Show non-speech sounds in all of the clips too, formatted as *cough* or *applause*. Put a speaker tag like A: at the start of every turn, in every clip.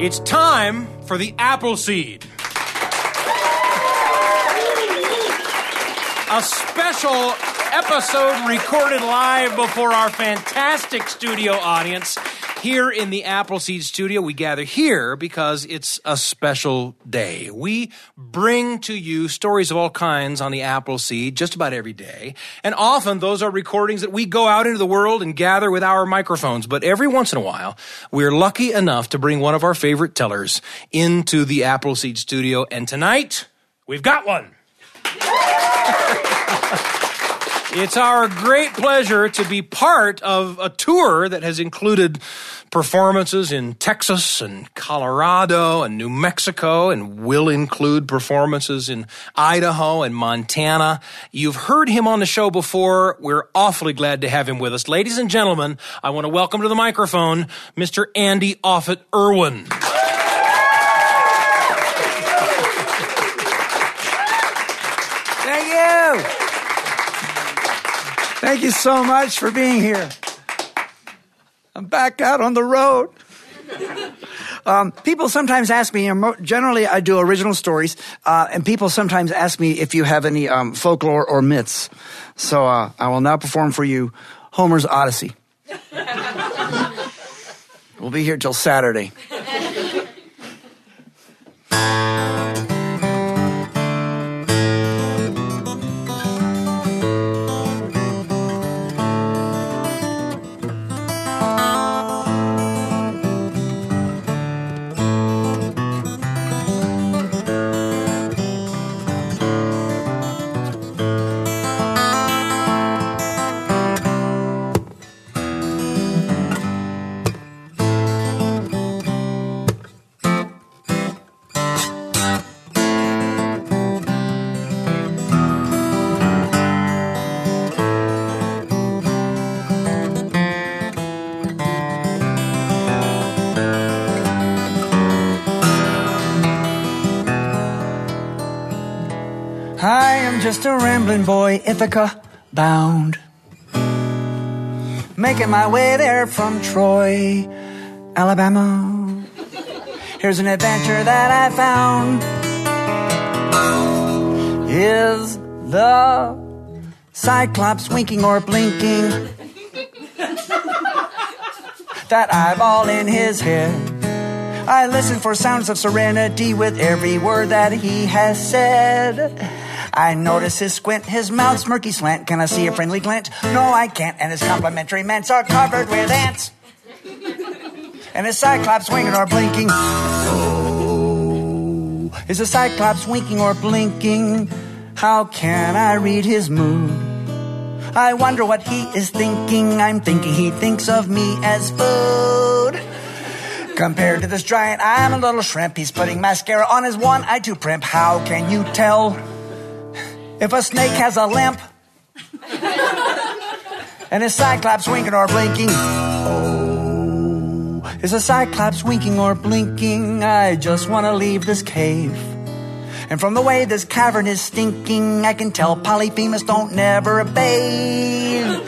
A: It's time for the Appleseed. A special episode recorded live before our fantastic studio audience here in the Appleseed studio. We gather here because it's a special day. We bring to you stories of all kinds on the Appleseed just about every day. And often those are recordings that we go out into the world and gather with our microphones. But every once in a while, we're lucky enough to bring one of our favorite tellers into the Appleseed studio. And tonight, we've got one. It's our great pleasure to be part of a tour that has included performances in Texas and Colorado and New Mexico and will include performances in Idaho and Montana. You've heard him on the show before. We're awfully glad to have him with us. Ladies and gentlemen, I want to welcome to the microphone Mr. Andy Offutt Irwin.
B: Thank you. Thank you so much for being here. I'm back out on the road. Um, people sometimes ask me, generally I do original stories, uh, and people sometimes ask me if you have any um, folklore or myths. So uh, I will now perform for you Homer's Odyssey. we'll be here till Saturday. Just a rambling boy, Ithaca bound. Making my way there from Troy, Alabama. Here's an adventure that I found. Is the Cyclops winking or blinking? that eyeball in his head. I listen for sounds of serenity with every word that he has said. I notice his squint, his mouth smirky slant. Can I see a friendly glint? No, I can't. And his complimentary mints are covered with ants. And his cyclops winking or blinking. Oh, is a cyclops winking or blinking? How can I read his mood? I wonder what he is thinking. I'm thinking he thinks of me as food. Compared to this giant, I'm a little shrimp. He's putting mascara on his one eye to primp. How can you tell? If a snake has a limp and a cyclops winking or blinking, oh, is a cyclops winking or blinking? I just want to leave this cave. And from the way this cavern is stinking, I can tell Polyphemus don't never bathe.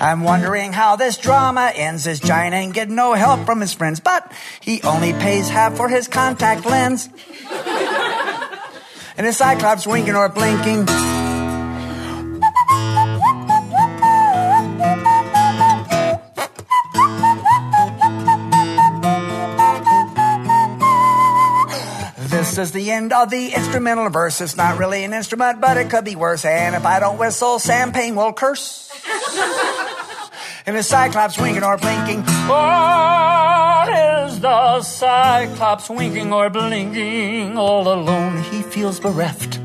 B: I'm wondering how this drama ends. This giant ain't getting no help from his friends, but he only pays half for his contact lens and the cyclops winking or blinking. This is the end of the instrumental verse. It's not really an instrument, but it could be worse. And if I don't whistle, Sam Payne will curse. *laughs* and the cyclops winking or blinking. Is the cyclops winking or blinking? All alone he feels bereft.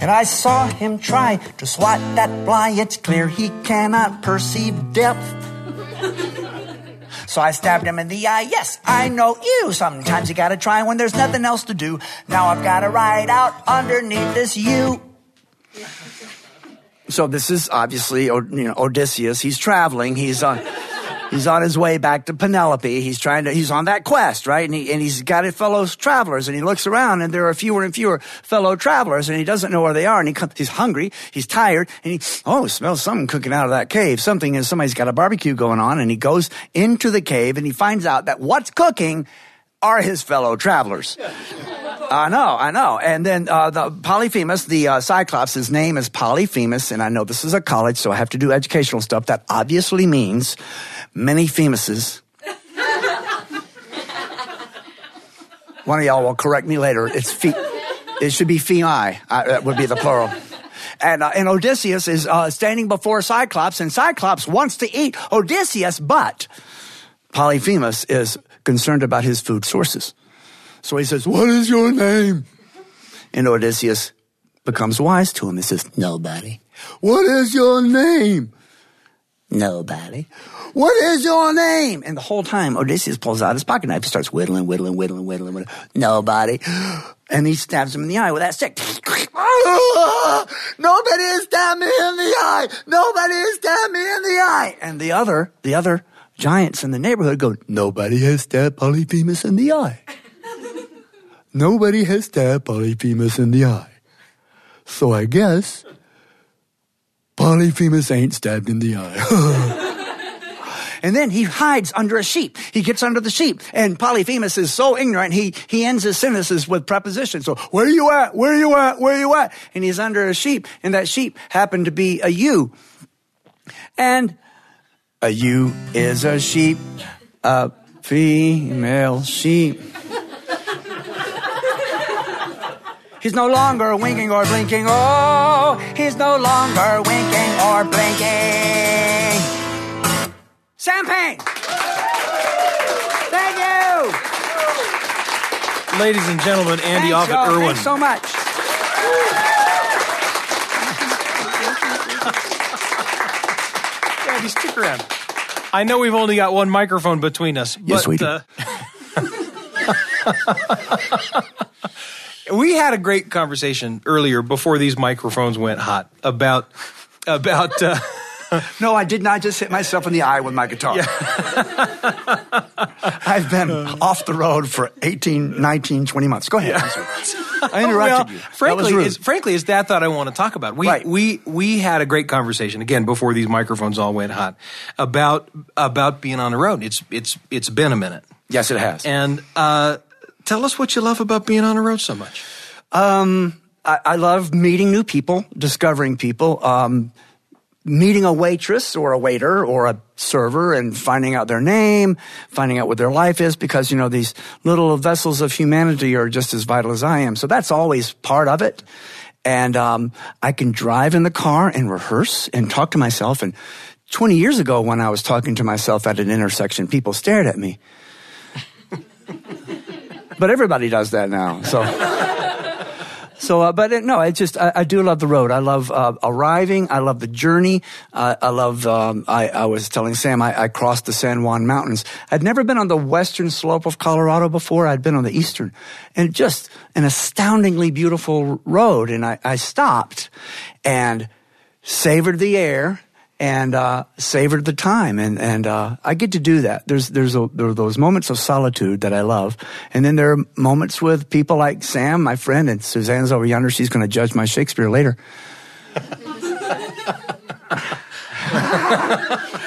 B: And I saw him try to swat that fly. It's clear he cannot perceive depth. So I stabbed him in the eye. Yes, I know you. Sometimes you gotta try when there's nothing else to do. Now I've gotta ride out underneath this U. So this is obviously you know, Odysseus. He's traveling. He's on. He's on his way back to Penelope. He's trying to, he's on that quest, right? And, he, and he's got his fellow travelers and he looks around and there are fewer and fewer fellow travelers and he doesn't know where they are and he comes, he's hungry, he's tired and he, oh, smells something cooking out of that cave. Something is, somebody's got a barbecue going on and he goes into the cave and he finds out that what's cooking are his fellow travelers. I know, I know. And then uh, the Polyphemus, the uh, Cyclops, his name is Polyphemus, and I know this is a college, so I have to do educational stuff. That obviously means many Phemuses. *laughs* One of y'all will correct me later. It's phi- it should be phi. Uh, that would be the plural. And, uh, and Odysseus is uh, standing before Cyclops, and Cyclops wants to eat Odysseus, but Polyphemus is concerned about his food sources. So he says, What is your name? And Odysseus becomes wise to him. He says, Nobody. What is your name? Nobody. What is your name? And the whole time, Odysseus pulls out his pocket knife. He starts whittling, whittling, whittling, whittling, whittling. Nobody. And he stabs him in the eye with that stick. *laughs* Nobody stabbed me in the eye. Nobody stabbed me in the eye. And the other, the other giants in the neighborhood go, Nobody has stabbed Polyphemus in the eye. *laughs* Nobody has stabbed Polyphemus in the eye. So I guess Polyphemus ain't stabbed in the eye. *laughs* And then he hides under a sheep. He gets under the sheep. And Polyphemus is so ignorant, he, he ends his sentences with prepositions. So, where are you at? Where are you at? Where you at? And he's under a sheep. And that sheep happened to be a ewe. And a ewe is a sheep, a female sheep. He's no longer winking or blinking. Oh, he's no longer winking or blinking. Sam Payne. Thank you.
A: Ladies and gentlemen, Andy
B: Thanks, Offutt.
A: Irwin.
B: Thanks so much.
A: Andy, stick around. I know we've only got one microphone between us.
B: Yes,
A: but,
B: we do.
A: Uh, *laughs* we had a great conversation earlier before these microphones went hot about about uh, *laughs*
B: No, I did not just hit myself in the eye with my guitar. *laughs* I've been off the road for 18, 19, 20 months. Go ahead. I'm. I interrupted
A: well,
B: you.
A: Frankly, is, frankly, is that thought I want to talk about. We
B: Right.
A: we we had a great conversation again before these microphones all went hot about about being on the road. It's it's it's been a minute,
B: yes, it has.
A: and uh, tell us what you love about being on the road so much.
B: Um, I, I love meeting new people, discovering people, um, meeting a waitress or a waiter or a server and finding out their name, finding out what their life is, because, you know, these little vessels of humanity are just as vital as I am. So that's always part of it. And um, I can drive in the car and rehearse and talk to myself. And 20 years ago, when I was talking to myself at an intersection, people stared at me. *laughs* but everybody does that now. So. So, uh, but uh, no, I just I, I do love the road. I love uh, arriving. I love the journey. Uh, I love. Um, I, I was telling Sam I, I crossed the San Juan Mountains. I'd never been on the western slope of Colorado before. I'd been on the eastern, and just an astoundingly beautiful road. And I, I stopped and savored the air and uh, savored the time, and and uh, I get to do that. There's there's a, there are those moments of solitude that I love, and then there are moments with people like Sam, my friend, and Suzanne's over yonder. She's going to judge my Shakespeare later. *laughs*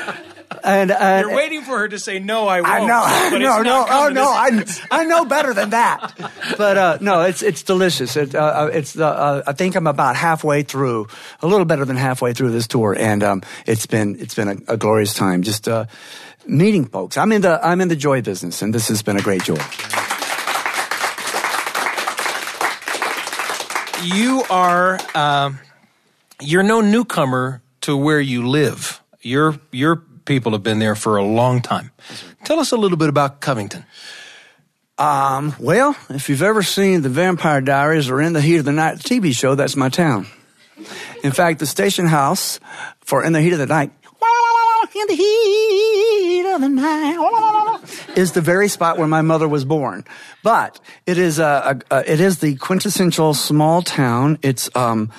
B: and, and
A: You're waiting for her to say no. I won't.
B: I know, no, no, oh no. I, I know better than that. But uh, no, it's it's delicious. It, uh, uh, it's uh, uh, I think I'm about halfway through, a little better than halfway through this tour, and um, it's been it's been a, a glorious time. Just uh, meeting folks. I'm in the I'm in the joy business, and this has been a great joy.
A: you are um, you're no newcomer to where you live. Your your people have been there for a long time. Tell us a little bit about Covington.
B: Um, well, if you've ever seen the Vampire Diaries or In the Heat of the Night TV show, that's my town. In fact, the station house for In the Heat of the Night, in the heat of the night, is the very spot where my mother was born. But it is a, a, a it is the quintessential small town. It's um,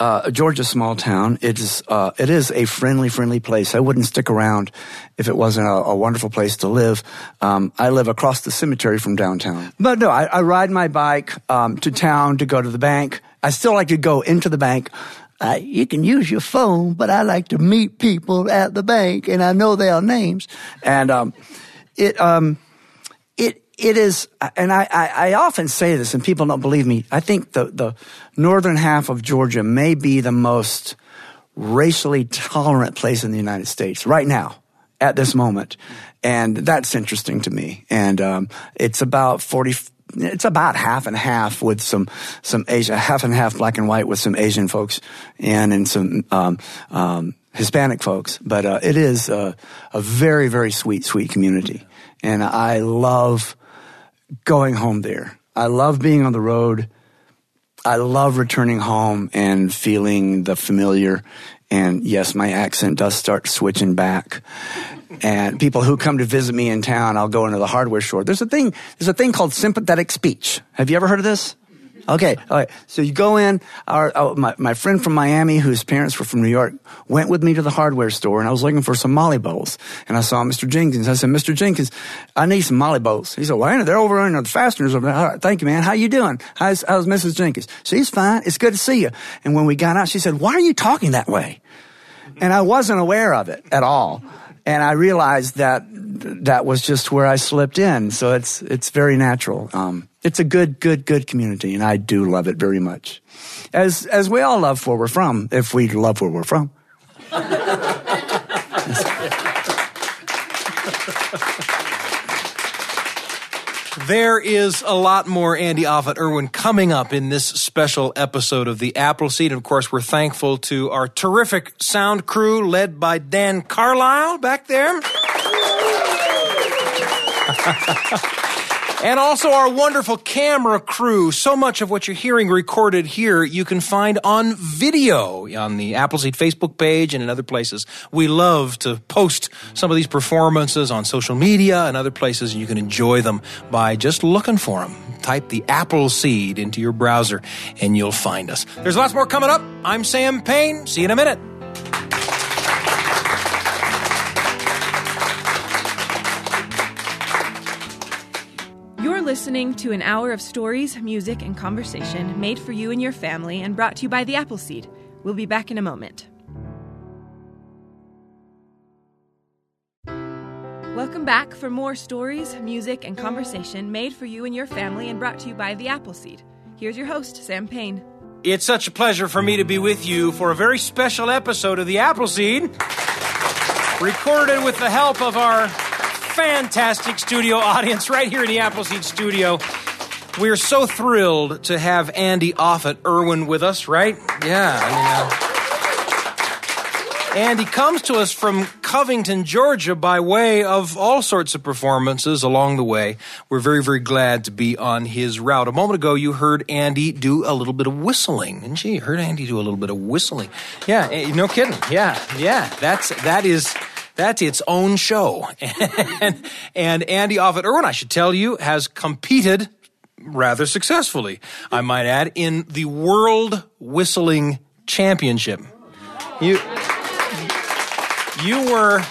B: uh, a Georgia small town. It is uh, it is a friendly, friendly place. I wouldn't stick around if it wasn't a, a wonderful place to live. Um, I live across the cemetery from downtown. But no, I, I ride my bike um, to town to go to the bank. I still like to go into the bank. Uh, you can use your phone, but I like to meet people at the bank, and I know their names. And um, it um, it it is, and I, I, I, often say this, and people don't believe me. I think the, the northern half of Georgia may be the most racially tolerant place in the United States right now, at this moment. And that's interesting to me. And um, it's about 40, it's about half and half with some some Asian, half and half black and white with some Asian folks and and some um, um, Hispanic folks. But uh, it is a very very sweet sweet community, and I love going home there. I love being on the road. I love returning home and feeling the familiar. And yes, my accent does start switching back. And people who come to visit me in town, I'll go into the hardware store. There's a thing, there's a thing called sympathetic speech. Have you ever heard of this? Okay, all right. So you go in. Our, our, my, my friend from Miami, whose parents were from New York, went with me to the hardware store, and I was looking for some Molly bolts. And I saw Mr. Jenkins. I said, Mr. Jenkins, I need some Molly bolts. He said, Well, they're over the fasteners over there. All right, thank you, man. How you doing? How's, how's Mrs. Jenkins? She's fine. It's good to see you. And when we got out, she said, Why are you talking that way? And I wasn't aware of it at all. And I realized that that was just where I slipped in. So it's it's very natural. Um, it's a good, good, good community, and I do love it very much. As as we all love where we're from, if we love where we're from.
A: There is a lot more Andy Offutt Irwin coming up in this special episode of the Appleseed. And of course, we're thankful to our terrific sound crew led by Dan Carlisle back there. *laughs* and also our wonderful camera crew. So much of what you're hearing recorded here you can find on video on the Appleseed Facebook page and in other places. We love to post some of these performances on social media and other places, and you can enjoy them by just looking for them. Type the Appleseed into your browser and you'll find us. There's lots more coming up. I'm Sam Payne. See you in a minute.
C: Listening to an hour of stories, music, and conversation made for you and your family and brought to you by the Appleseed. We'll be back in a moment. Welcome back for more stories, music, and conversation made for you and your family and brought to you by the Appleseed. Here's your host, Sam Payne.
A: It's such a pleasure for me to be with you for a very special episode of the Appleseed, recorded with the help of our fantastic studio audience *laughs* right here in the Appleseed studio. We are so thrilled to have Andy Offutt Irwin with us, right? Yeah, I mean, uh, Andy comes to us from Covington, Georgia, by way of all sorts of performances along the way. We're very, very glad to be on his route. A moment ago, you heard Andy do a little bit of whistling, and you heard Andy do a little bit of whistling. Yeah, eh, no kidding. Yeah, yeah, that's that is that's its own show. *laughs* and, and Andy Offutt Irwin, I should tell you, has competed rather successfully, I might add, in the World Whistling Championship. You, you were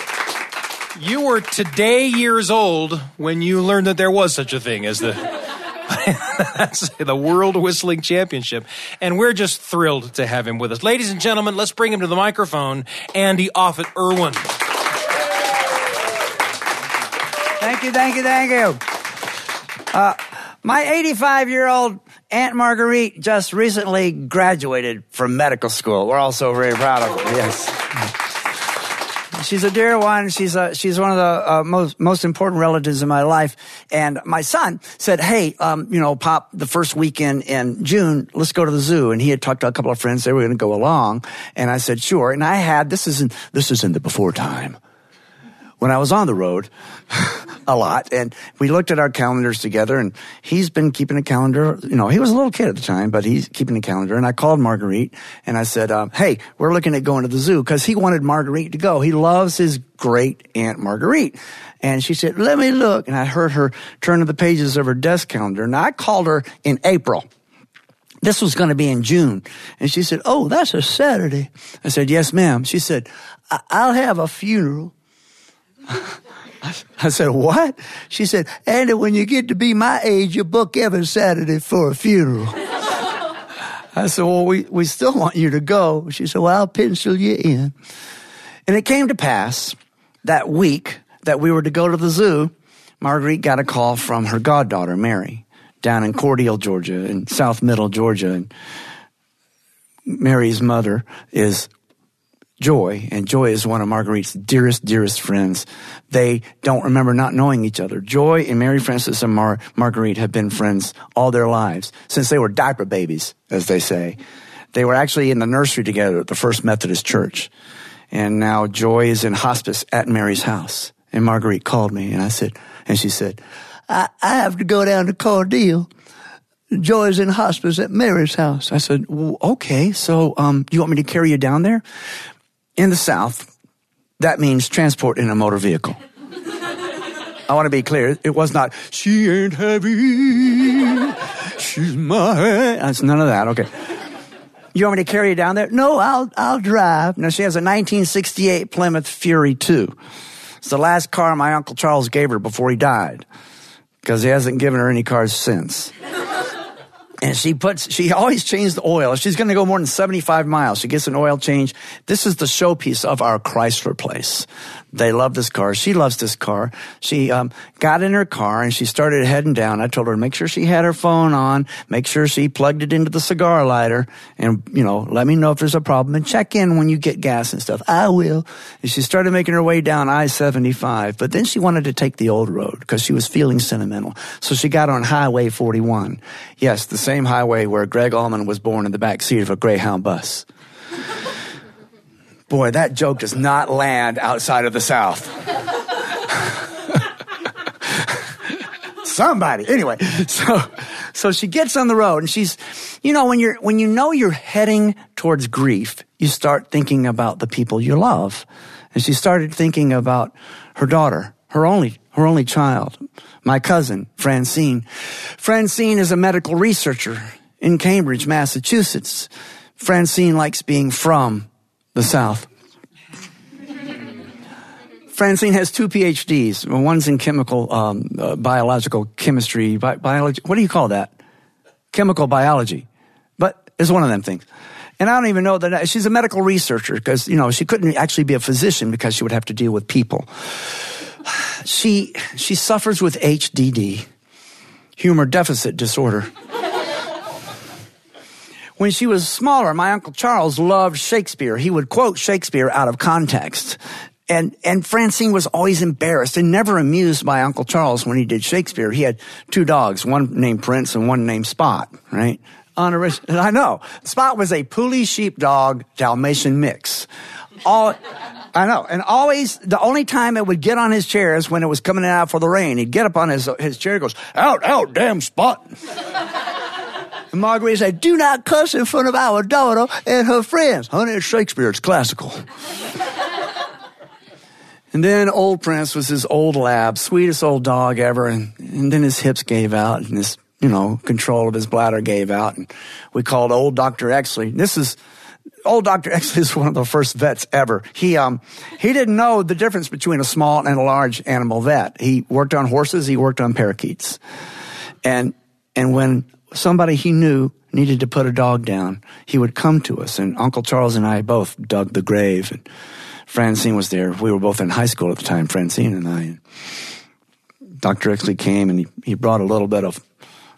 A: you were today years old when you learned that there was such a thing as the *laughs* the World Whistling Championship. And we're just thrilled to have him with us. Ladies and gentlemen, let's bring him to the microphone, Andy Offutt Irwin.
B: Thank you, thank you, thank you. Uh, my 85 year old Aunt Marguerite just recently graduated from medical school. We're also very proud of her. Yes. She's a dear one. She's a, she's one of the uh, most most important relatives in my life. And my son said, "Hey, um, you know, Pop, the first weekend in June, let's go to the zoo." And he had talked to a couple of friends; they were going to go along. And I said, "Sure." And I had this is in this is in the before time when I was on the road a lot. And we looked at our calendars together and he's been keeping a calendar. You know, he was a little kid at the time, but he's keeping a calendar. And I called Marguerite and I said, um, Hey, we're looking at going to the zoo because he wanted Marguerite to go. He loves his great aunt Marguerite. And she said, let me look. And I heard her turn to the pages of her desk calendar. And I called her in April. This was going to be in June. And she said, Oh, that's a Saturday. I said, Yes, ma'am. She said, I'll have a funeral *laughs* *laughs* I said, what? She said, Andy, when you get to be my age, you book every Saturday for a funeral. *laughs* I said, well, we, we still want you to go. She said, well, I'll pencil you in. And it came to pass that week that we were to go to the zoo, Marguerite got a call from her goddaughter, Mary, down in Cordele, Georgia, in South Middle Georgia. And Mary's mother is Joy, and Joy is one of Marguerite's dearest, dearest friends. They don't remember not knowing each other. Joy and Mary Frances and Mar- Marguerite have been friends all their lives, since they were diaper babies, as they say. They were actually in the nursery together at the First Methodist Church. And now Joy is in hospice at Mary's house. And Marguerite called me, and I said, and she said, I, I have to go down to Cordele. Joy's in hospice at Mary's house. I said, well, okay, so um, you want me to carry you down there? In the South, that means transport in a motor vehicle. I want to be clear. It was not, she ain't heavy. She's my. That's none of that. Okay. You want me to carry you down there? No, I'll, I'll drive. Now she has a 1968 Plymouth Fury 2. It's the last car my Uncle Charles gave her before he died. Because he hasn't given her any cars since and she puts she always changes the oil. She's going to go more than 75 miles. She gets an oil change. This is the showpiece of our chrysler place they love this car. She loves this car. She um, got in her car and she started heading down. I told her to make sure she had her phone on. Make sure she plugged it into the cigar lighter and you know let me know if there's a problem and check in when you get gas and stuff. I will. And she started making her way down i-75 but then she wanted to take the old road because she was feeling sentimental. So she got on highway 41 yes the same highway where Gregg Allman was born in the back seat of a Greyhound bus. Boy, that joke does not land outside of the South. Somebody. Anyway, so so she gets on the road and she's you know when you're when you know you're heading towards grief, you start thinking about the people you love. And she started thinking about her daughter, her only her only child my cousin, Francine. Francine is a medical researcher in Cambridge, Massachusetts. Francine likes being from the South. Francine has two PhDs. One's in chemical, um, uh, biological chemistry, bi- biology. What do you call that? Chemical biology. But it's one of them things. And I don't even know that she's a medical researcher because, you know, she couldn't actually be a physician because she would have to deal with people she, she suffers with HDD, humor deficit disorder. When she was smaller, my Uncle Charles loved Shakespeare. He would quote Shakespeare out of context. And, and Francine was always embarrassed and never amused by Uncle Charles when he did Shakespeare. He had two dogs, one named Prince and one named Spot, right? *laughs* I know. Spot was a Puli sheepdog Dalmatian mix. All, I know. And always, the only time it would get on his chair is when it was coming out for the rain. He'd get up on his, his chair and goes, out, out, damn spot. *laughs* and Marguerite said, do not cuss in front of our daughter and her friends. Honey, it's Shakespeare. It's classical. *laughs* and then old Prince was his old lab, sweetest old dog ever. And, and then his hips gave out and his, you know, control of his bladder gave out. And we called old Dr. Exley. This is, old Dr. Exley is one of the first vets ever. He, um, he didn't know the difference between a small and a large animal vet. He worked on horses, he worked on parakeets. And, and when somebody he knew needed to put a dog down, he would come to us. And Uncle Charles and I both dug the grave. And Francine was there. We were both in high school at the time, Francine and I. Dr. Exley came and he, he brought a little bit of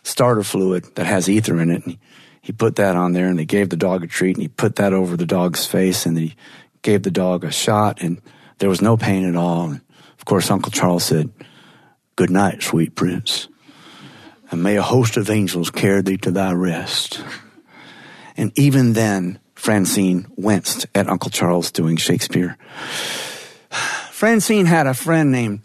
B: starter fluid that has ether in it. And he, he put that on there and they gave the dog a treat and he put that over the dog's face and he gave the dog a shot and there was no pain at all. And of course, Uncle Charles said, Good night, sweet prince, and may a host of angels carry thee to thy rest. And even then, Francine winced at Uncle Charles doing Shakespeare. Francine had a friend named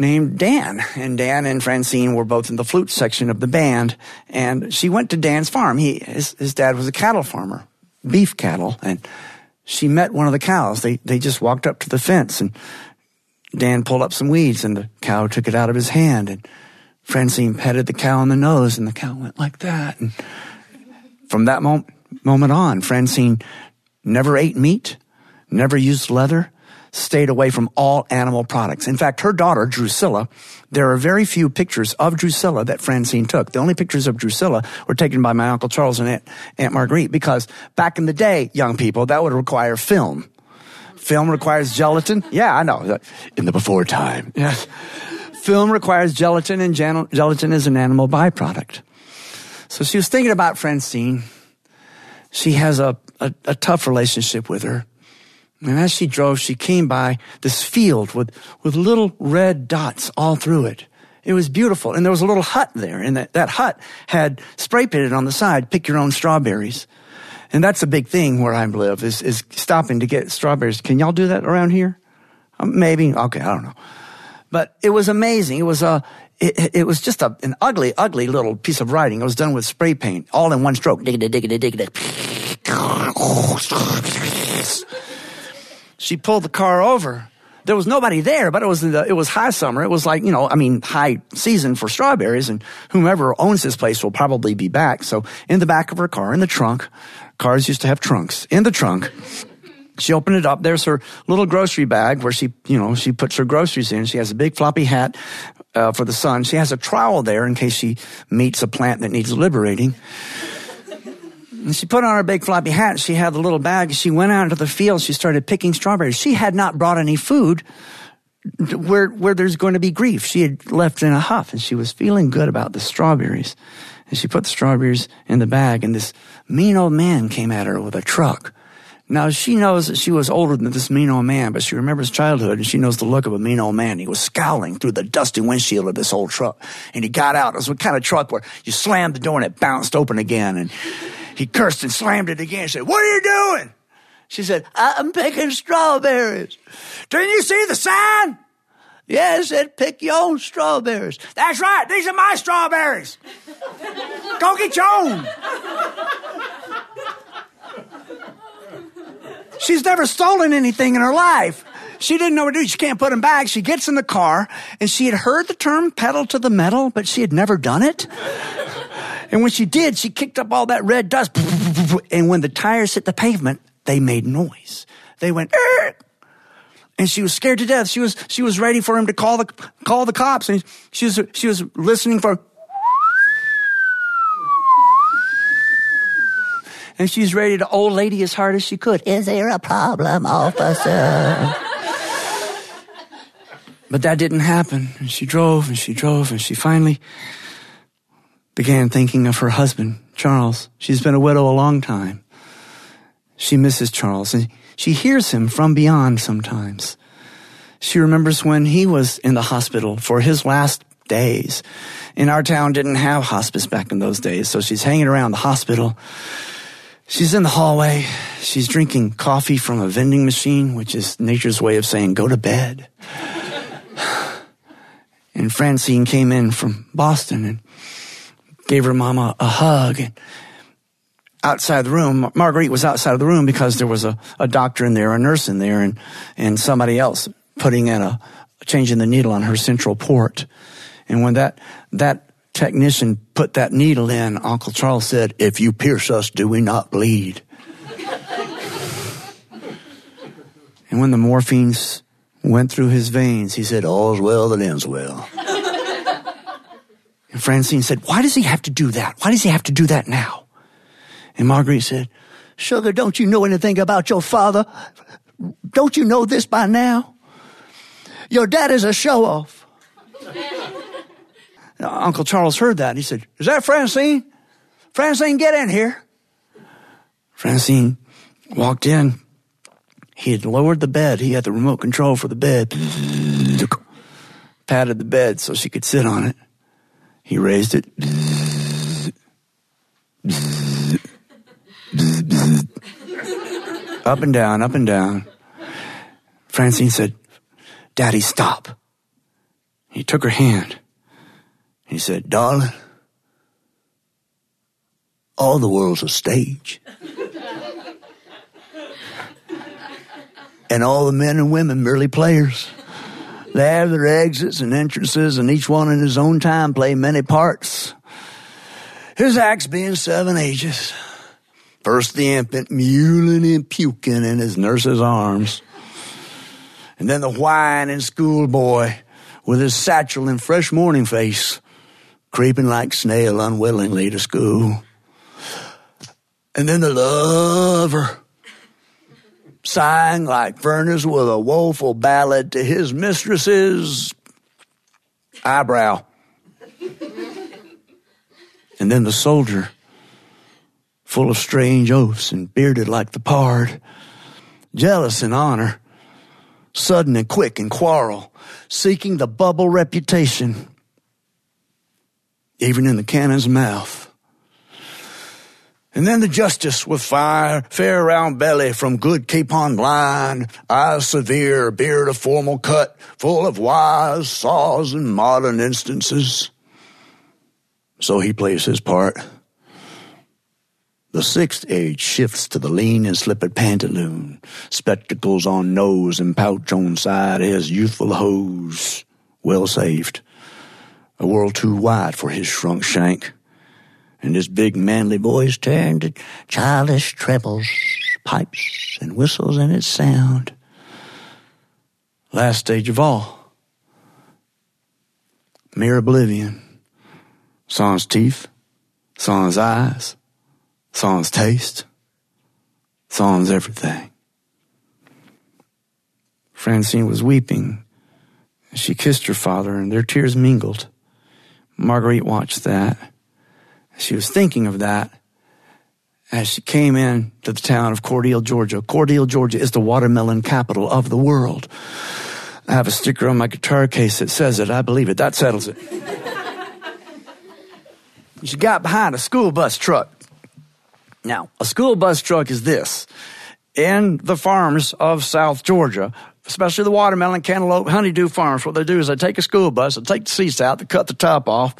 B: named Dan. And Dan and Francine were both in the flute section of the band. And she went to Dan's farm. He, his, his dad was a cattle farmer, beef cattle. And she met one of the cows. They, they just walked up to the fence and Dan pulled up some weeds and the cow took it out of his hand. And Francine petted the cow on the nose and the cow went like that. And from that moment, moment on, Francine never ate meat, never used leather, stayed away from all animal products. In fact, her daughter, Drusilla, there are very few pictures of Drusilla that Francine took. The only pictures of Drusilla were taken by my Uncle Charles and Aunt, Aunt Marguerite because back in the day, young people, that would require film. Film requires gelatin. Yeah, I know. In the before time. Yes. Film requires gelatin, and gelatin is an animal byproduct. So she was thinking about Francine. She has a, a, a tough relationship with her. And as she drove, she came by this field with, with little red dots all through it. It was beautiful. And there was a little hut there. And that, that hut had spray painted on the side, pick your own strawberries. And that's a big thing where I live is, is stopping to get strawberries. Can y'all do that around here? Um, maybe. Okay. I don't know. But it was amazing. It was a, it, it was just a, an ugly, ugly little piece of writing. It was done with spray paint, all in one stroke. She pulled the car over. There was nobody there, but it was the, it was high summer. It was like you know, I mean, high season for strawberries, and whomever owns this place will probably be back. So, in the back of her car, in the trunk, cars used to have trunks. In the trunk, she opened it up. There's her little grocery bag where she, you know, she puts her groceries in. She has a big floppy hat uh, for the sun. She has a trowel there in case she meets a plant that needs liberating. And she put on her big floppy hat. She had the little bag. She went out into the field. She started picking strawberries. She had not brought any food where, where there's going to be grief. She had left in a huff and she was feeling good about the strawberries. And she put the strawberries in the bag and this mean old man came at her with a truck. Now she knows that she was older than this mean old man, but she remembers childhood and she knows the look of a mean old man. He was scowling through the dusty windshield of this old truck. And he got out. It was what kind of truck where you slammed the door and it bounced open again. And he cursed and slammed it again. He said, What are you doing? She said, I'm picking strawberries. Didn't you see the sign? Yeah, it said, pick your own strawberries. That's right. These are my strawberries. Go get your own. She's never stolen anything in her life. She didn't know what to do. She can't put them back. She gets in the car and she had heard the term pedal to the metal, but she had never done it. And when she did, she kicked up all that red dust. And when the tires hit the pavement, they made noise. They went, Err! and she was scared to death. She was, she was ready for him to call the, call the cops. And she was, she was listening for, and she's ready to old lady as hard as she could. Is there a problem, officer? but that didn't happen. And she drove and she drove and she finally began thinking of her husband, Charles. She's been a widow a long time. She misses Charles and she hears him from beyond sometimes. She remembers when he was in the hospital for his last days. In our town didn't have hospice back in those days, so she's hanging around the hospital. She's in the hallway. She's drinking coffee from a vending machine, which is nature's way of saying go to bed. *sighs* and Francine came in from Boston and gave her mama a hug. And outside the room, Marguerite was outside of the room because there was a, a doctor in there, a nurse in there, and, and somebody else putting in a, changing the needle on her central port. And when that, that technician put that needle in, Uncle Charles said, If you pierce us, do we not bleed? and when the morphines went through his veins, he said, All's well that ends well. And Francine said, Why does he have to do that? Why does he have to do that now? And Marguerite said, Sugar, don't you know anything about your father? Don't you know this by now? Your dad is a show off. Uncle Charles heard that. He said, Is that Francine? Francine, get in here. Francine walked in. He had lowered the bed. He had the remote control for the bed. Patted the bed so she could sit on it. He raised it. up and down, up and down. Francine said, Daddy, stop. He took her hand. He said, Darling, all the world's a stage. and all the men and women merely players. They have their exits and entrances, and each one in his own time play many parts. His acts being seven ages. First the infant mewling and puking in his nurse's arms. And then the whining schoolboy with his satchel and fresh morning face, creeping like snail unwillingly to school. And then the lover sighing like furnace with a woeful ballad to his mistress's eyebrow. and then the soldier, full of strange oaths and bearded like the pard, jealous in honor, sudden and quick in quarrel, seeking the bubble reputation, even in the cannon's mouth. And then the justice with fire, fair round belly from good capon line, eyes severe, beard of formal cut, full of wise saws and modern instances. So he plays his part. The sixth age shifts to the lean and slippered pantaloon, spectacles on nose and pouch on side, his youthful hose, well saved. A world too wide for his shrunk shank and his big manly voice turned to childish trebles, pipes, and whistles in its sound. Last stage of all, mere oblivion. Sans teeth, sans eyes, sans taste, sans everything. Francine was weeping. She kissed her father, and their tears mingled. Marguerite watched that. She was thinking of that as she came in to the town of Cordele, Georgia. Cordele, Georgia is the watermelon capital of the world. I have a sticker on my guitar case that says it. I believe it. That settles it. *laughs* she got behind a school bus truck. Now, a school bus truck is this. In the farms of South Georgia, especially the watermelon, cantaloupe, honeydew farms, what they do is they take a school bus, they take the seats out, they cut the top off,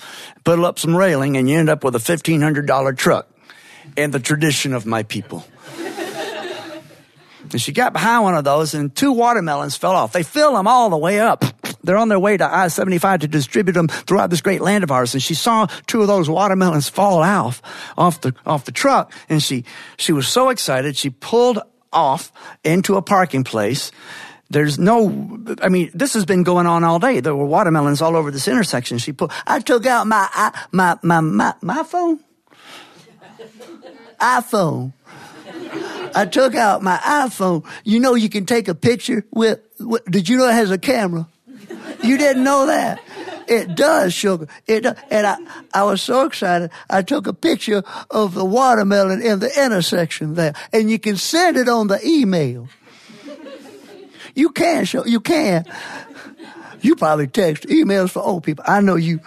B: put up some railing, and you end up with a $1,500 truck and the tradition of my people. and she got behind one of those, and two watermelons fell off. They fill them all the way up. They're on their way to I 75 to distribute them throughout this great land of ours. And she saw two of those watermelons fall off, off the, off the truck. And she, she was so excited, she pulled off into a parking place there's no, I mean, this has been going on all day. There were watermelons all over this intersection. She put, I took out my, my, my, my, my phone. *laughs* iPhone. I took out my iPhone. You know, you can take a picture with, with, did you know it has a camera? You didn't know that. It does, sugar. It does. And I, I was so excited. I took a picture of the watermelon in the intersection there, and you can send it on the email. You can show, you can. You probably text emails for old people. I know you.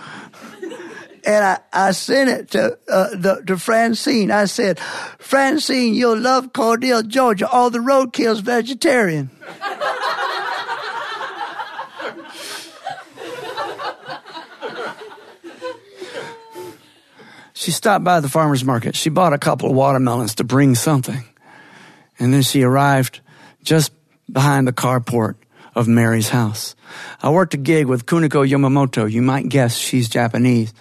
B: And I, I sent it to, uh, the, to Francine. I said, Francine, you'll love Cordele, Georgia. All the roadkill's vegetarian. she stopped by the farmer's market. She bought a couple of watermelons to bring something. And then she arrived just behind the carport of Mary's house. I worked a gig with Kuniko Yamamoto. You might guess she's Japanese.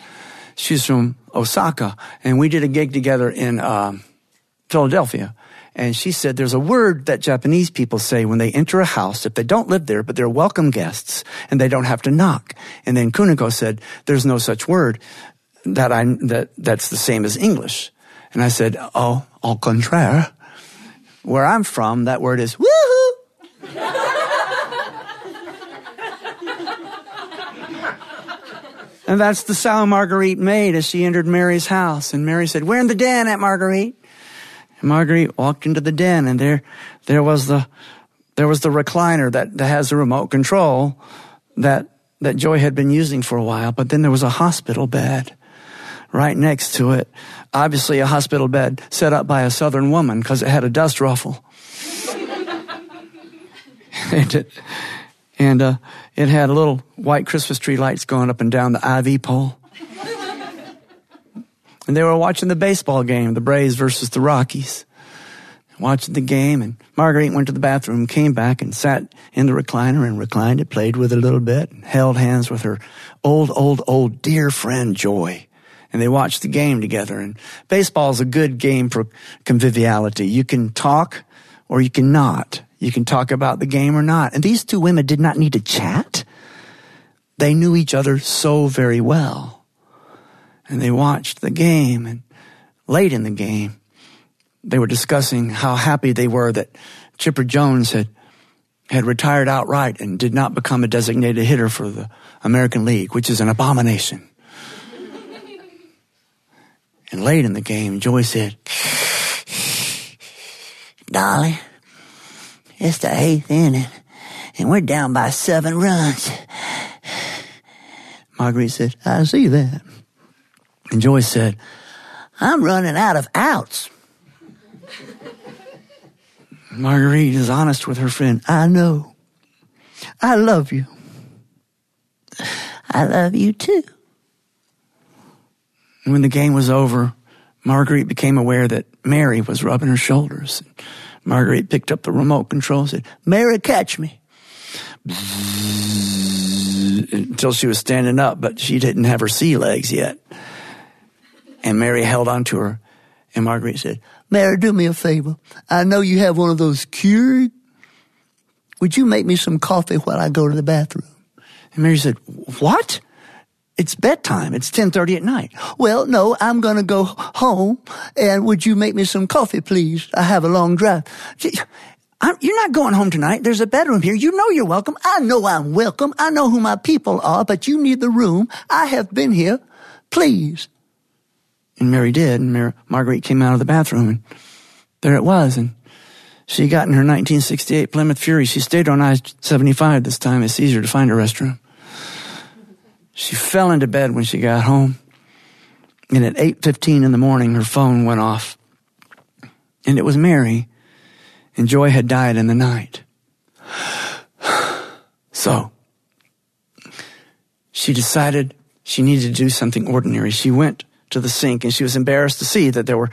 B: She's from Osaka, and we did a gig together in uh, Philadelphia. And she said there's a word that Japanese people say when they enter a house if they don't live there, but they're welcome guests and they don't have to knock. And then Kuniko said there's no such word that I that that's the same as English. And I said, oh, au contraire. Where I'm from, that word is woohoo. *laughs* and that's the sound Marguerite made as she entered Mary's house. And Mary said, We're in the den, Aunt Marguerite. And Marguerite walked into the den, and there, there was the, there was the recliner that, that has the remote control that, that Joy had been using for a while. But then there was a hospital bed right next to it. Obviously, a hospital bed set up by a Southern woman because it had a dust ruffle. And it, and uh, it had little white Christmas tree lights going up and down the IV pole. and they were watching the baseball game, the Braves versus the Rockies. Watching the game, and Marguerite went to the bathroom, came back, and sat in the recliner and reclined it, played with it a little bit, and held hands with her old, old, old dear friend Joy and they watched the game together. And baseball is a good game for conviviality. You can talk or you can not. You can talk about the game or not. And these two women did not need to chat. They knew each other so very well. And they watched the game and late in the game, they were discussing how happy they were that Chipper Jones had, had retired outright and did not become a designated hitter for the American League, which is an abomination. and late in the game, Joy said, Dolly, it's the eighth inning, and we're down by seven runs. Marguerite said, I see that. And Joy said, I'm running out of outs. Marguerite is honest with her friend. I know. I love you. I love you too. When the game was over, Marguerite became aware that Mary was rubbing her shoulders. Marguerite picked up the remote control and said, Mary, catch me. Until she was standing up, but she didn't have her sea legs yet. And Mary held on to her. And Marguerite said, Mary, do me a favor. I know you have one of those Keurig. Would you make me some coffee while I go to the bathroom? And Mary said, What? It's bedtime. It's 10:30 at night. Well, no, I'm going to go home and would you make me some coffee, please? I have a long drive. I'm, you're not going home tonight. There's a bedroom here. You know you're welcome. I know I'm welcome. I know who my people are, but you need the room. I have been here. Please. And Mary did. And Mary, Marguerite came out of the bathroom and there it was. And she got in her 1968 Plymouth Fury. She stayed on I-75 this time. It's easier to find a restroom. She fell into bed when she got home. And at 8.15 in the morning, her phone went off. And it was Mary. And Joy had died in the night. *sighs* So, she decided she needed to do something ordinary. She went to the sink and she was embarrassed to see that there were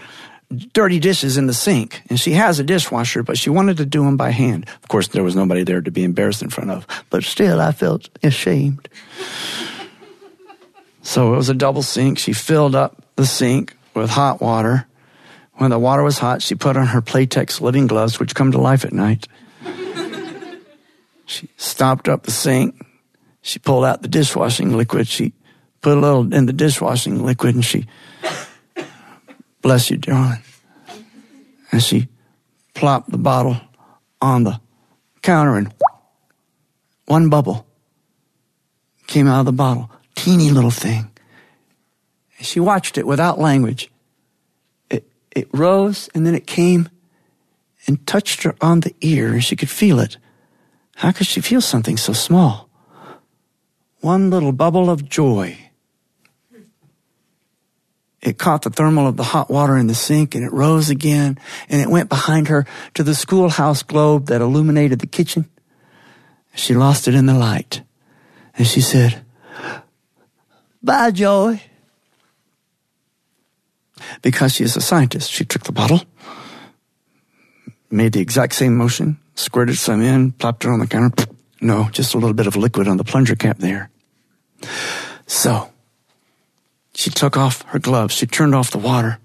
B: dirty dishes in the sink. And she has a dishwasher, but she wanted to do them by hand. Of course, there was nobody there to be embarrassed in front of, but still I felt ashamed. So it was a double sink. She filled up the sink with hot water. When the water was hot, she put on her Playtex living gloves, which come to life at night. she stopped up the sink. She pulled out the dishwashing liquid. She put a little in the dishwashing liquid and she, bless you, darling. And she plopped the bottle on the counter and one bubble came out of the bottle. Teeny little thing. She watched it without language. It, it rose and then it came and touched her on the ear and she could feel it. How could she feel something so small? One little bubble of joy it caught the thermal of the hot water in the sink and it rose again and it went behind her to the schoolhouse globe that illuminated the kitchen. She lost it in the light and she said, Bye, Joy. Because she is a scientist, she took the bottle, made the exact same motion, squirted some in, plopped it on the counter. No, just a little bit of liquid on the plunger cap there. So, she took off her gloves. She turned off the water.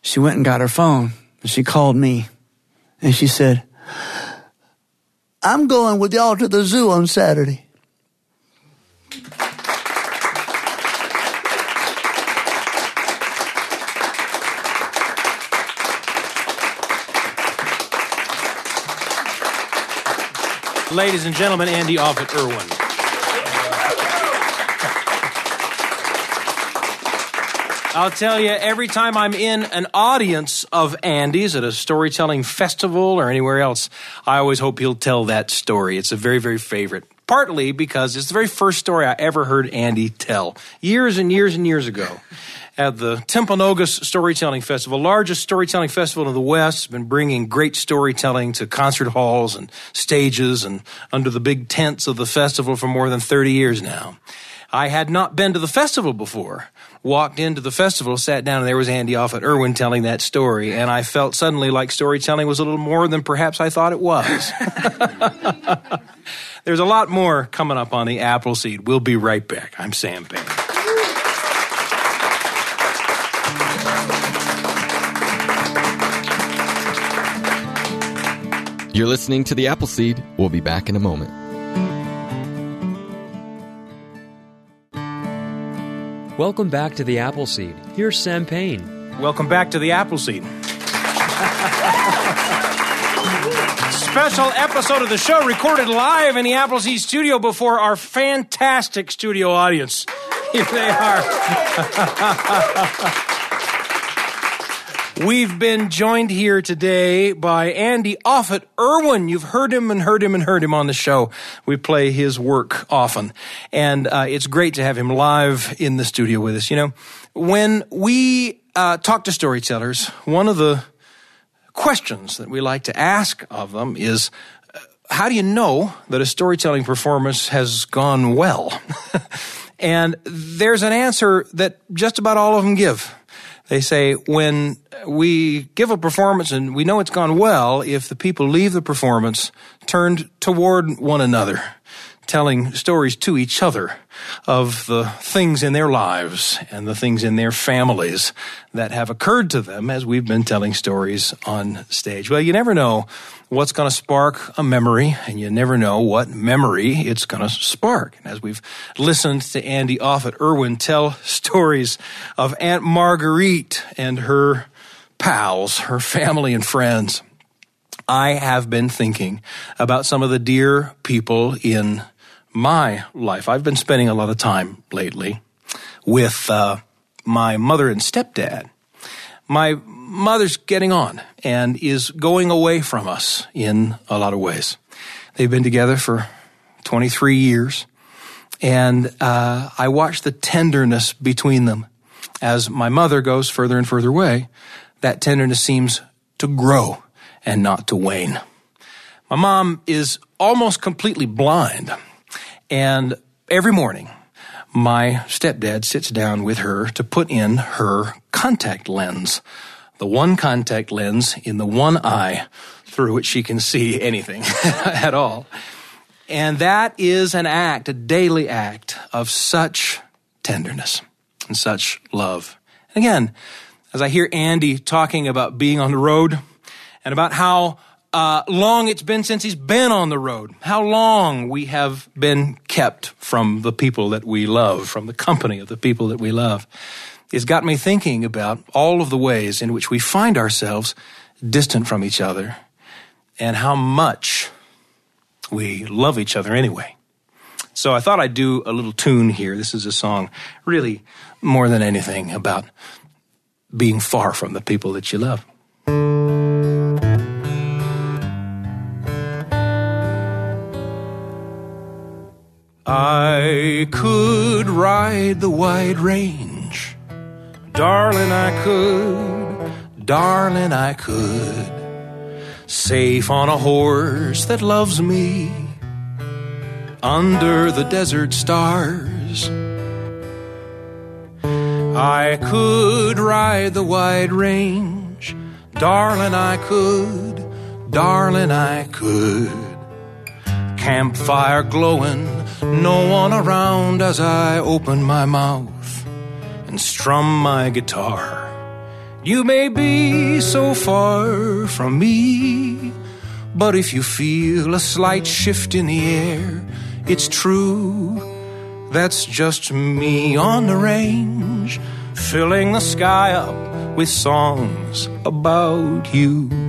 B: She went and got her phone and she called me and she said, I'm going with y'all to the zoo on Saturday.
A: Ladies and gentlemen, Andy Offutt Irwin. I'll tell you, every time I'm in an audience of Andy's at a storytelling festival or anywhere else, I always hope he'll tell that story. It's a very, very favorite. Partly because it's the very first story I ever heard Andy tell years and years and years ago at the Timpanogos Storytelling Festival, largest storytelling festival in the West. It's been bringing great storytelling to concert halls and stages and under the big tents of the festival for more than 30 years now. I had not been to the festival before walked into the festival, sat down, and there was Andy Offutt Irwin telling that story. And I felt suddenly like storytelling was a little more than perhaps I thought it was. *laughs* There's a lot more coming up on the Appleseed. We'll be right back. I'm Sam Payne.
D: You're listening to The Appleseed. We'll be back in a moment.
E: Welcome back to the Appleseed. Here's Sam Payne.
A: Welcome back to the Appleseed. *laughs* special episode of the show recorded live in the Appleseed studio before our fantastic studio audience. *laughs* Here they are. *laughs* We've been joined here today by Andy Offutt Irwin. You've heard him and heard him and heard him on the show. We play his work often. And uh, it's great to have him live in the studio with us. You know, when we uh, talk to storytellers, one of the questions that we like to ask of them is uh, how do you know that a storytelling performance has gone well? *laughs* and there's an answer that just about all of them give. They say when we give a performance and we know it's gone well if the people leave the performance turned toward one another, telling stories to each other of the things in their lives and the things in their families that have occurred to them as we've been telling stories on stage. Well, you never know what's going to spark a memory, and you never know what memory it's going to spark. And as we've listened to Andy Offutt Irwin tell *laughs* stories of Aunt Marguerite and her pals, her family and friends, I have been thinking about some of the dear people in my life. I've been spending a lot of time lately with uh, my mother and stepdad. My mother's getting on and is going away from us in a lot of ways. They've been together for 23 years, and uh, I watch the tenderness between them as my mother goes further and further away. That tenderness seems to grow and not to wane. My mom is almost completely blind and every morning, my stepdad sits down with her to put in her contact lens, the one contact lens in the one eye through which she can see anything *laughs* at all. And that is an act, a daily act of such tenderness and such love. And again, as I hear Andy talking about being on the road and about how uh, long it's been since he's been on the road, how long we have been kept from the people that we love, from the company of the people that we love. It's got me thinking about all of the ways in which we find ourselves distant from each other and how much we love each other anyway. So I thought I'd do a little tune here. This is a song really more than anything about being far from the people that you love. I could ride the wide range. Darling, I could. Darling, I could. Safe on a horse that loves me. Under the desert stars. I could ride the wide range. Darling, I could. Darling, I could campfire glowing, no one around as I open my mouth and strum my guitar. You may be so far from me, but if you feel a slight shift in the air, it's true. That's just me on the range, filling the sky up with songs about you.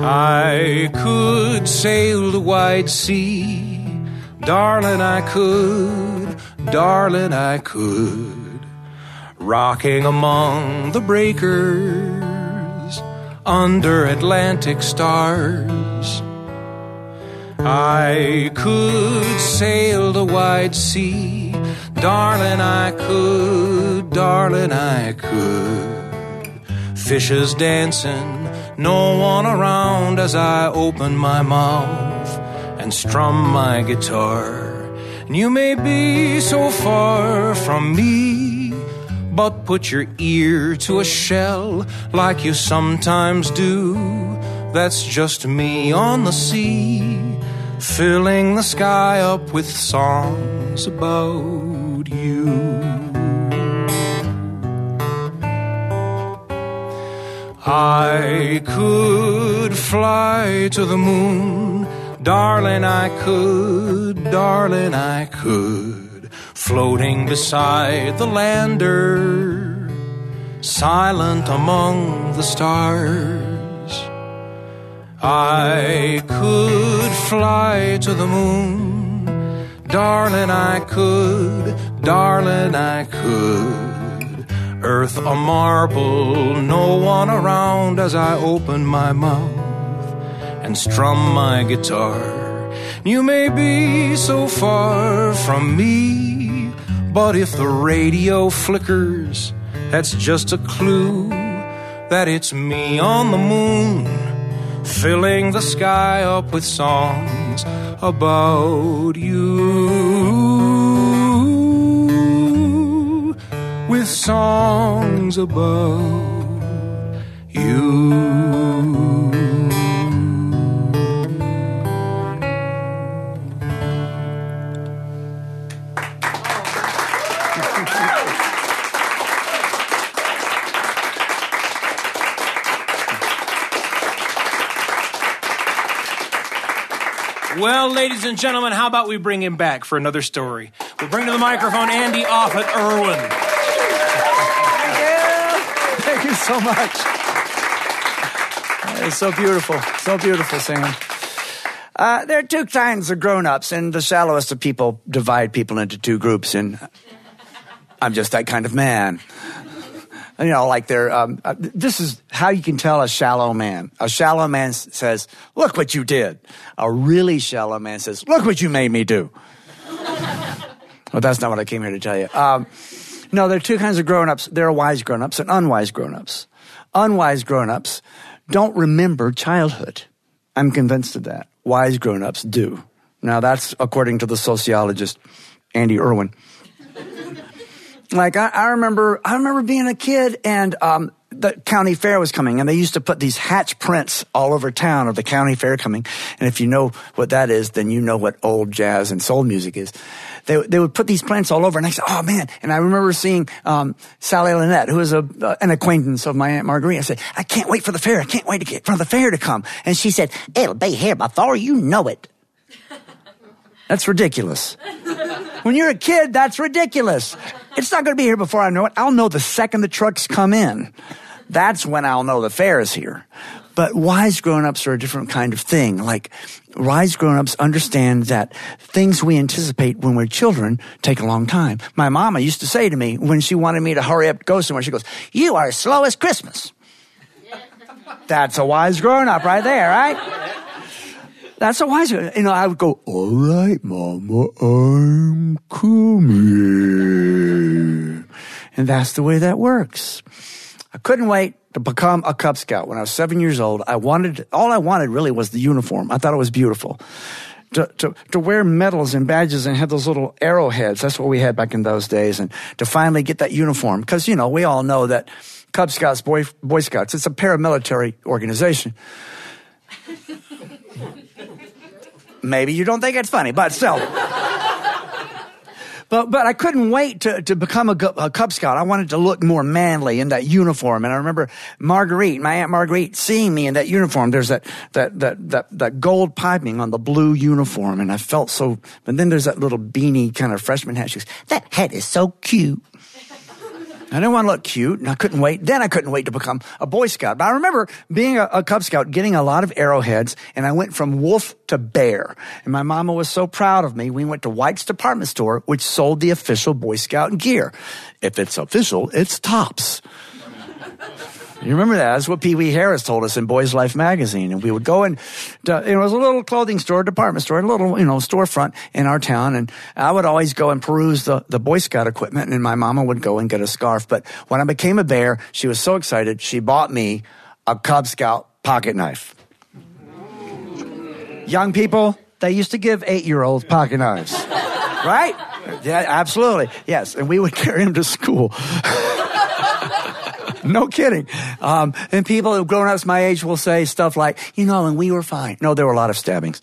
A: I could sail the wide sea, darling, I could, darling, I could, rocking among the breakers under Atlantic stars. I could sail the wide sea, darling, I could, darling, I could, fishes dancing no one around as I open my mouth and strum my guitar. And you may be so far from me, but put your ear to a shell like you sometimes do. That's just me on the sea, filling the sky up with songs about you. I could fly to the moon, darling, I could, darling, I could, floating beside the lander, silent among the stars. I could fly to the moon, darling, I could, darling, I could. Earth a marble, no one around as I open my mouth and strum my guitar. You may be so far from me, but if the radio flickers, that's just a clue that it's me on the moon filling the sky up with songs about you. Songs about you. Well, ladies and gentlemen, how about we bring him back for another story? We'll bring to the microphone Andy Offutt Irwin.
B: Thank you. Thank you so much. It's so beautiful. So beautiful, Sam. Uh, there are two kinds of grown ups, and the shallowest of people divide people into two groups, and I'm just that kind of man. You know, like they're, um, uh, this is how you can tell a shallow man. A shallow man s- says, Look what you did. A really shallow man says, Look what you made me do. well, that's not what I came here to tell you. Um, no, there are two kinds of grown ups. There are wise grown ups and unwise grown ups. Unwise grown ups don't remember childhood. I'm convinced of that. Wise grown ups do. Now, that's according to the sociologist Andy Irwin. Like I, I remember, I remember being a kid and um, the county fair was coming, and they used to put these hatch prints all over town of the county fair coming. And if you know what that is, then you know what old jazz and soul music is. They they would put these prints all over, and I said, "Oh man!" And I remember seeing um, Sally Lynette, who was a uh, an acquaintance of my aunt Marguerite. I said, "I can't wait for the fair. I can't wait to get for the fair to come." And she said, "It'll be here before you know it." That's ridiculous. When you're a kid, that's ridiculous. It's not going to be here before I know it. I'll know the second the trucks come in. That's when I'll know the fair is here. But wise grown-ups are a different kind of thing. Like, wise grown-ups understand that things we anticipate when we're children take a long time. My mama used to say to me when she wanted me to hurry up go somewhere, she goes, you are as slow as Christmas. *laughs* That's a wise grown-up right there, right? That's a wise one. You know, I would go, all right, mama, I'm coming. And that's the way that works. I couldn't wait to become a Cub Scout. When I was seven years old, I wanted, all I wanted really was the uniform. I thought it was beautiful. To, to, to wear medals and badges and have those little arrowheads. That's what we had back in those days. And to finally get that uniform. Cause, you know, we all know that Cub Scouts, Boy, Boy Scouts, it's a paramilitary organization. *laughs* Maybe you don't think it's funny, but still. But, but I couldn't wait to, to become a, a Cub Scout. I wanted to look more manly in that uniform. And I remember Marguerite, my Aunt Marguerite, seeing me in that uniform. There's that, that, that, that, that gold piping on the blue uniform. And I felt so, but then there's that little beanie kind of freshman hat. She goes, that hat is so cute. I didn't want to look cute, and I couldn't wait. Then I couldn't wait to become a Boy Scout. But I remember being a, a Cub Scout, getting a lot of arrowheads, and I went from wolf to bear. And my mama was so proud of me. We went to White's department store, which sold the official Boy Scout gear. If it's official, it's tops. You remember that? That's what Pee Wee Harris told us in Boys Life magazine. And we would go and uh, it was a little clothing store, department store, a little, you know, storefront in our town. And I would always go and peruse the, the Boy Scout equipment and my mama would go and get a scarf. But when I became a bear, she was so excited. She bought me a Cub Scout pocket knife. Young people, they used to give eight year olds pocket knives. *laughs* right? Yeah, absolutely. Yes. And we would *laughs* carry them to school. *laughs* *laughs* no kidding. Um, and people grown ups my age will say stuff like, you know, and we were fine. No, there were a lot of stabbings.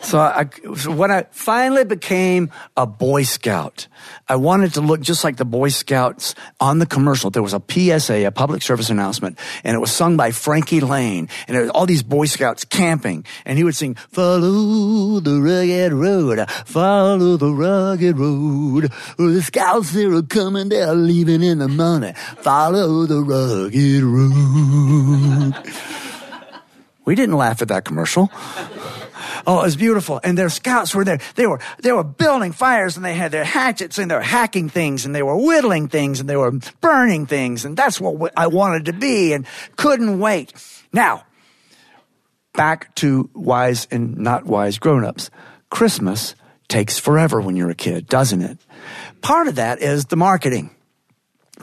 B: So, I, so when I finally became a Boy Scout, I wanted to look just like the Boy Scouts on the commercial. There was a PSA, a public service announcement, and it was sung by Frankie Laine. And there was all these Boy Scouts camping, and he would sing, Follow the rugged road, follow the rugged road. The scouts, they're coming, they're leaving in the morning. Follow the rugged road. *laughs* we didn't laugh at that commercial. Oh, it was beautiful. And their scouts were there. They were, they were building fires and they had their hatchets and they were hacking things and they were whittling things and they were burning things. And that's what I wanted to be and couldn't wait. Now, back to wise and not wise grown-ups. Christmas takes forever when you're a kid, doesn't it? Part of that is the marketing.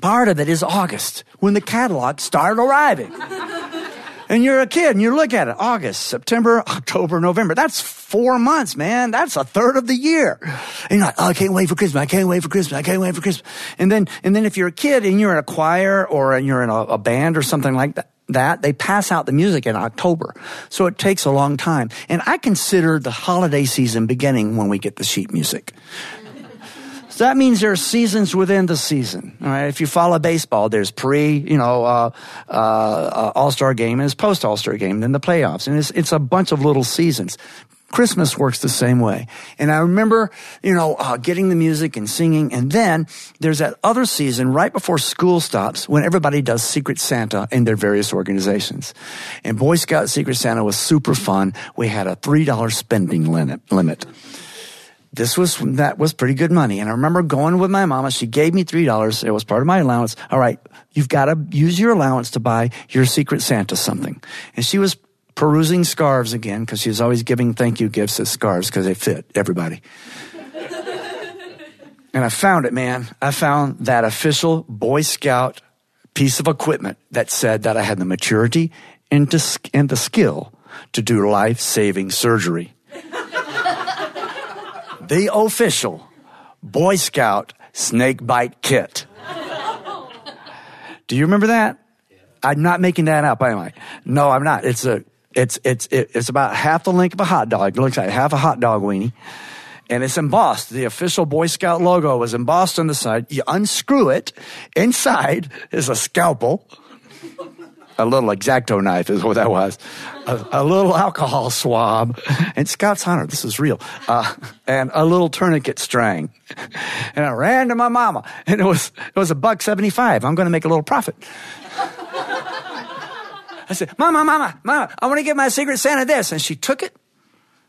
B: Part of it is August, when the catalogs start arriving. *laughs* And you're a kid and you look at it August, September, *laughs* October, November. That's four months, man. That's a third of the year. And you're like, oh, I can't wait for Christmas. I can't wait for Christmas. I can't wait for Christmas. And then, and then if you're a kid and you're in a choir or you're in a, a band or something like that, that they pass out the music in October. So it takes a long time. And I consider the holiday season beginning when we get the sheet music. So that means there are seasons within the season. All right. If you follow baseball, there's pre, you know, uh, uh, uh, All Star game and there's post All Star game, then the playoffs, and it's it's a bunch of little seasons. Christmas works the same way. And I remember, you know, uh, getting the music and singing. And then there's that other season right before school stops when everybody does Secret Santa in their various organizations. And Boy Scout Secret Santa was super fun. We had a $3 spending limit. limit this was that was pretty good money. And I remember going with my mama. She gave me three dollars. It was part of my allowance. All right, you've got to use your allowance to buy your Secret Santa something. And she was perusing scarves again because she was always giving thank you gifts as scarves because they fit everybody. *laughs* and I found it, man. I found that official Boy Scout piece of equipment that said that I had the maturity and, to, and the skill to do life saving surgery the official Boy Scout snake bite kit. Do you remember that? I'm not making that up, am I? No, I'm not. It's a, it's, it's, it's about half the length of a hot dog. It looks like half a hot dog weenie. And it's embossed. The official Boy Scout logo was embossed on the side. You unscrew it. Inside is a scalpel a little X-Acto knife is what that was, a, a little alcohol swab, and Scout's Hunter, this is real, uh, and a little tourniquet string. And I ran to my mama, and it was it was a buck seventy five. I'm going to make a little profit. I said, Mama, Mama, Mama, I want to give my Secret Santa this, and she took it,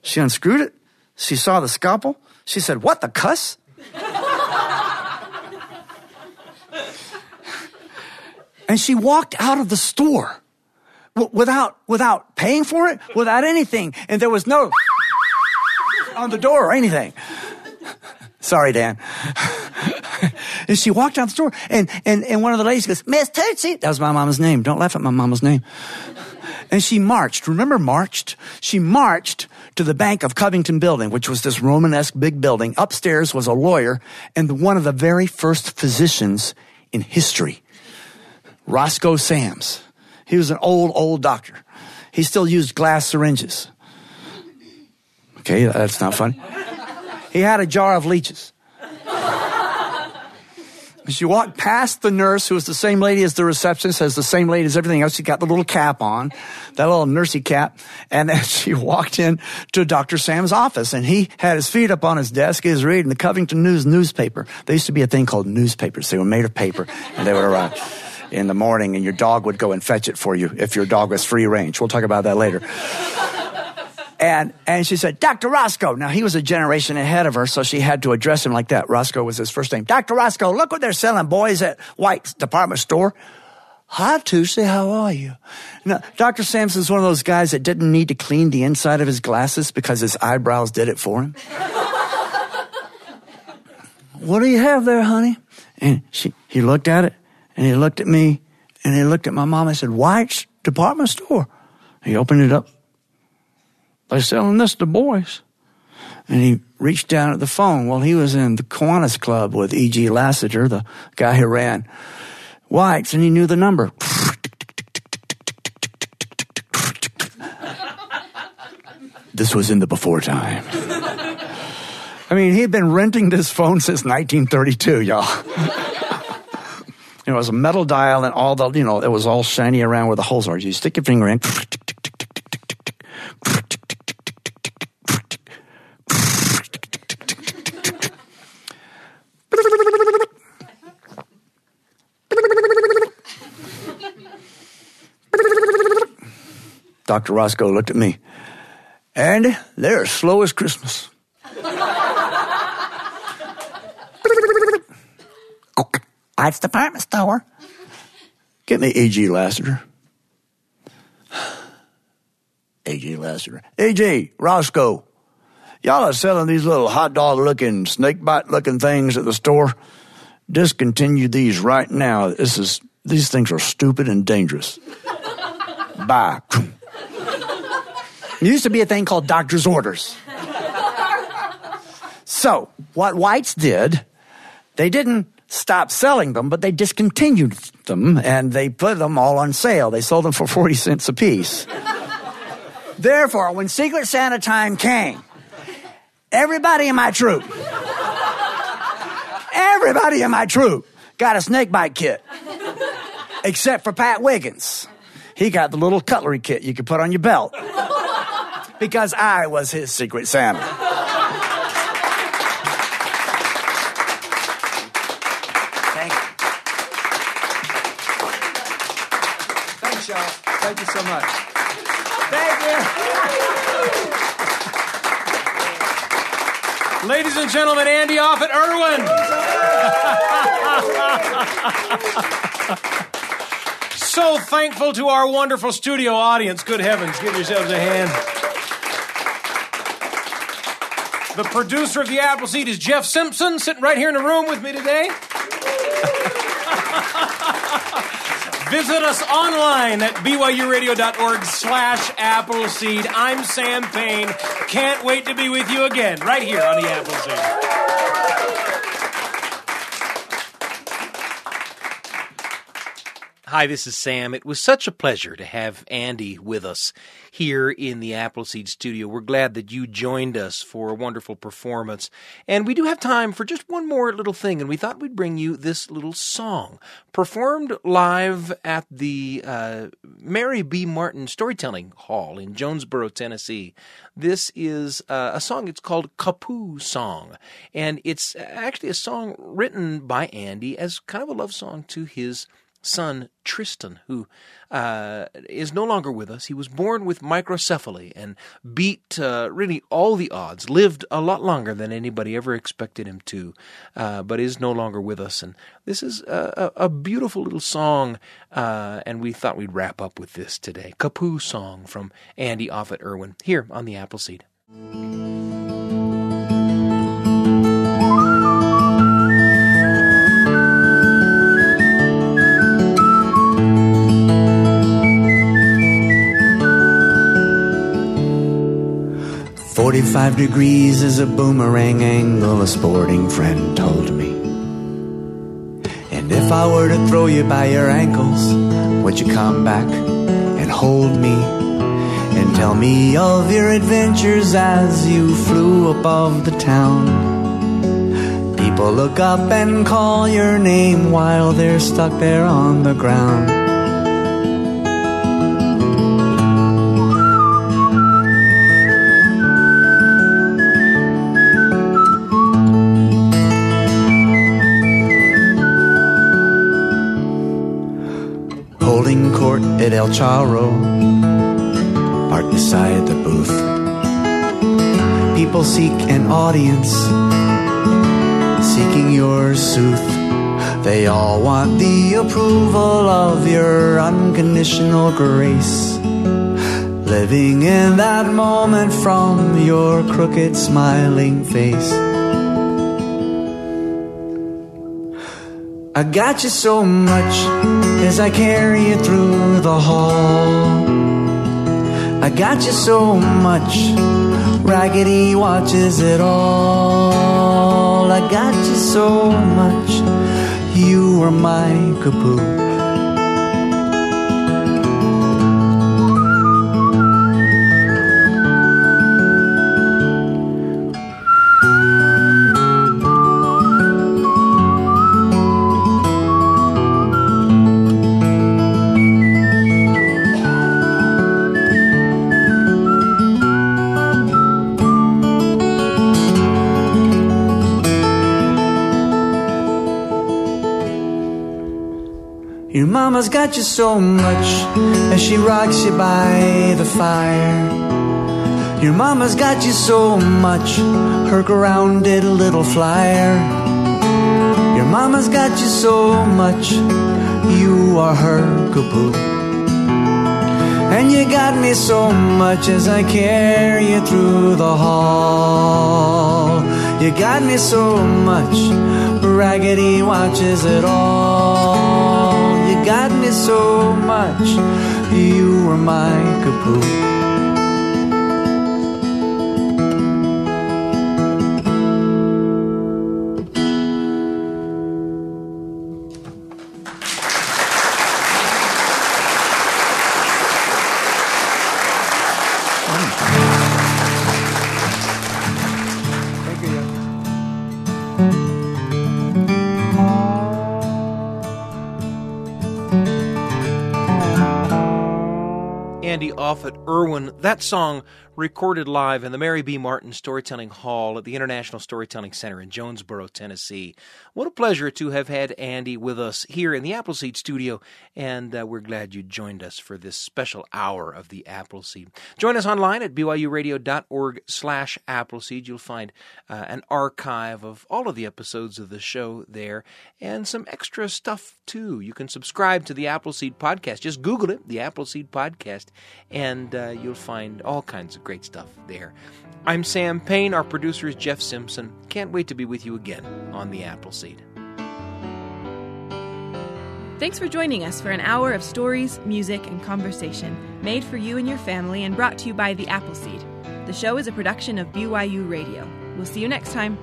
B: she unscrewed it, she saw the scalpel, she said, "What the cuss?" And she walked out of the store without, without paying for it, without anything. And there was no *laughs* on the door or anything. *laughs* Sorry, Dan. *laughs* and she walked out the store and, and, and one of the ladies goes, Miss Tootsie. That was my mama's name. Don't laugh at my mama's name. And she marched. Remember marched? She marched to the Bank of Covington building, which was this Romanesque big building. Upstairs was a lawyer and one of the very first physicians in history Roscoe Sams. He was an old, old doctor. He still used glass syringes. Okay, that's not funny. He had a jar of leeches. She walked past the nurse, who was the same lady as the receptionist, as the same lady as everything else. She got the little cap on, that little nursey cap. And *laughs* then she walked in to Dr. Sam's office and he had his feet up on his desk. He was reading the Covington News newspaper. There used to be a thing called newspapers. They were made of paper and they would arrive in the morning and your dog would go and fetch it for you if your dog was free range. We'll talk about that later. *laughs* and and she said, Dr. Roscoe. Now he was a generation ahead of her, so she had to address him like that. Roscoe was his first name. Dr. Roscoe, look what they're selling boys at White's department store. Hi, Tootsie, how are you? Now, Dr. Samson's one of those guys that didn't need to clean the inside of his glasses because his eyebrows did it for him. *laughs* what do you have there, honey? And she, he looked at it and he looked at me and he looked at my mom and said, White's department store. He opened it up. They're selling this to boys. And he reached down at the phone. Well, he was in the Kiwanis Club with E.G. Lassiter, the guy who ran White's, and he knew the number. *laughs* This was in the before time. I mean, he'd been renting this phone since 1932, y'all. *laughs* it was a metal dial and all the, you know, it was all shiny around where the holes are. You stick your finger in. Dr. Roscoe looked at me. And they're slow as Christmas. It's department store. Get me A.G. Lassiter. A.J. Lassiter. A.J. Roscoe. Y'all are selling these little hot dog looking, snake bite looking things at the store. Discontinue these right now. This is these things are stupid and dangerous. Bye. There used to be a thing called doctor's orders. So, what Whites did, they didn't stop selling them, but they discontinued them and they put them all on sale. They sold them for 40 cents a piece. *laughs* Therefore, when Secret Santa time came, everybody in my troop, everybody in my troop got a snake bite kit, except for Pat Wiggins. He got the little cutlery kit you could put on your belt because I was his Secret Santa. Thank you.
A: Thanks, y'all. Thank you so much.
B: Thank you.
A: Ladies and gentlemen, Andy Offutt Irwin. *laughs* so thankful to our wonderful studio audience. Good heavens, give yourselves a hand. The producer of the Appleseed is Jeff Simpson, sitting right here in the room with me today. *laughs* Visit us online at byuradio.org slash Appleseed. I'm Sam Payne. Can't wait to be with you again right here on the Appleseed. Hi, this is Sam. It was such a pleasure to have Andy with us here in the Appleseed studio. We're glad that you joined us for a wonderful performance. And we do have time for just one more little thing, and we thought we'd bring you this little song performed live at the uh, Mary B. Martin Storytelling Hall in Jonesborough, Tennessee. This is uh, a song, it's called Caboose Song. And it's actually a song written by Andy as kind of a love song to his son Tristan, who uh, is no longer with us. He was born with microcephaly and beat uh, really all the odds, lived a lot longer than anybody ever expected him to, uh, but is no longer with us. And this is a, a, beautiful little song, uh, and we thought we'd wrap up with this today. Caboose Song from Andy Offutt Irwin here on the Appleseed.
B: Forty-five degrees is a boomerang angle, a sporting friend told me. And if I were to throw you by your ankles, would you come back and hold me? And tell me of your adventures as you flew above the town. People look up and call your name while they're stuck there on the ground. At El Charo, parked beside the booth. People seek an audience, seeking your sooth. They all want the approval of your unconditional grace. Living in that moment from your crooked smiling face. I got you so much as I carry you through the hall. I got you so much, raggedy watches it all. I got you so much, you were my kapoo. Mama's got you so much as she rocks you by the fire. Your mama's got you so much, her grounded little flyer. Your mama's got you so much, you are her caboose. And you got me so much as I carry you through the hall. You got me so much, Raggedy watches it all. Got me so much, you were my caboose.
A: Irwin. That song recorded live in the Mary B. Martin Storytelling Hall at the International Storytelling Center in Jonesborough, Tennessee. What a pleasure to have had Andy with us here in the Appleseed studio, and uh, we're glad you joined us for this special hour of the Appleseed. Join us online at byuradio.org slash Appleseed. You'll find uh, an archive of all of the episodes of the show there and some extra stuff too. You can subscribe to the Appleseed Podcast. Just Google it, the Appleseed Podcast, and uh, you'll find all kinds of great stuff there. I'm Sam Payne. Our producer is Jeff Simpson. Can't wait to be with you again on the Appleseed.
C: Thanks for joining us for an hour of stories, music, and conversation made for you and your family and brought to you by The Appleseed. The show is a production of BYU Radio. We'll see you next time.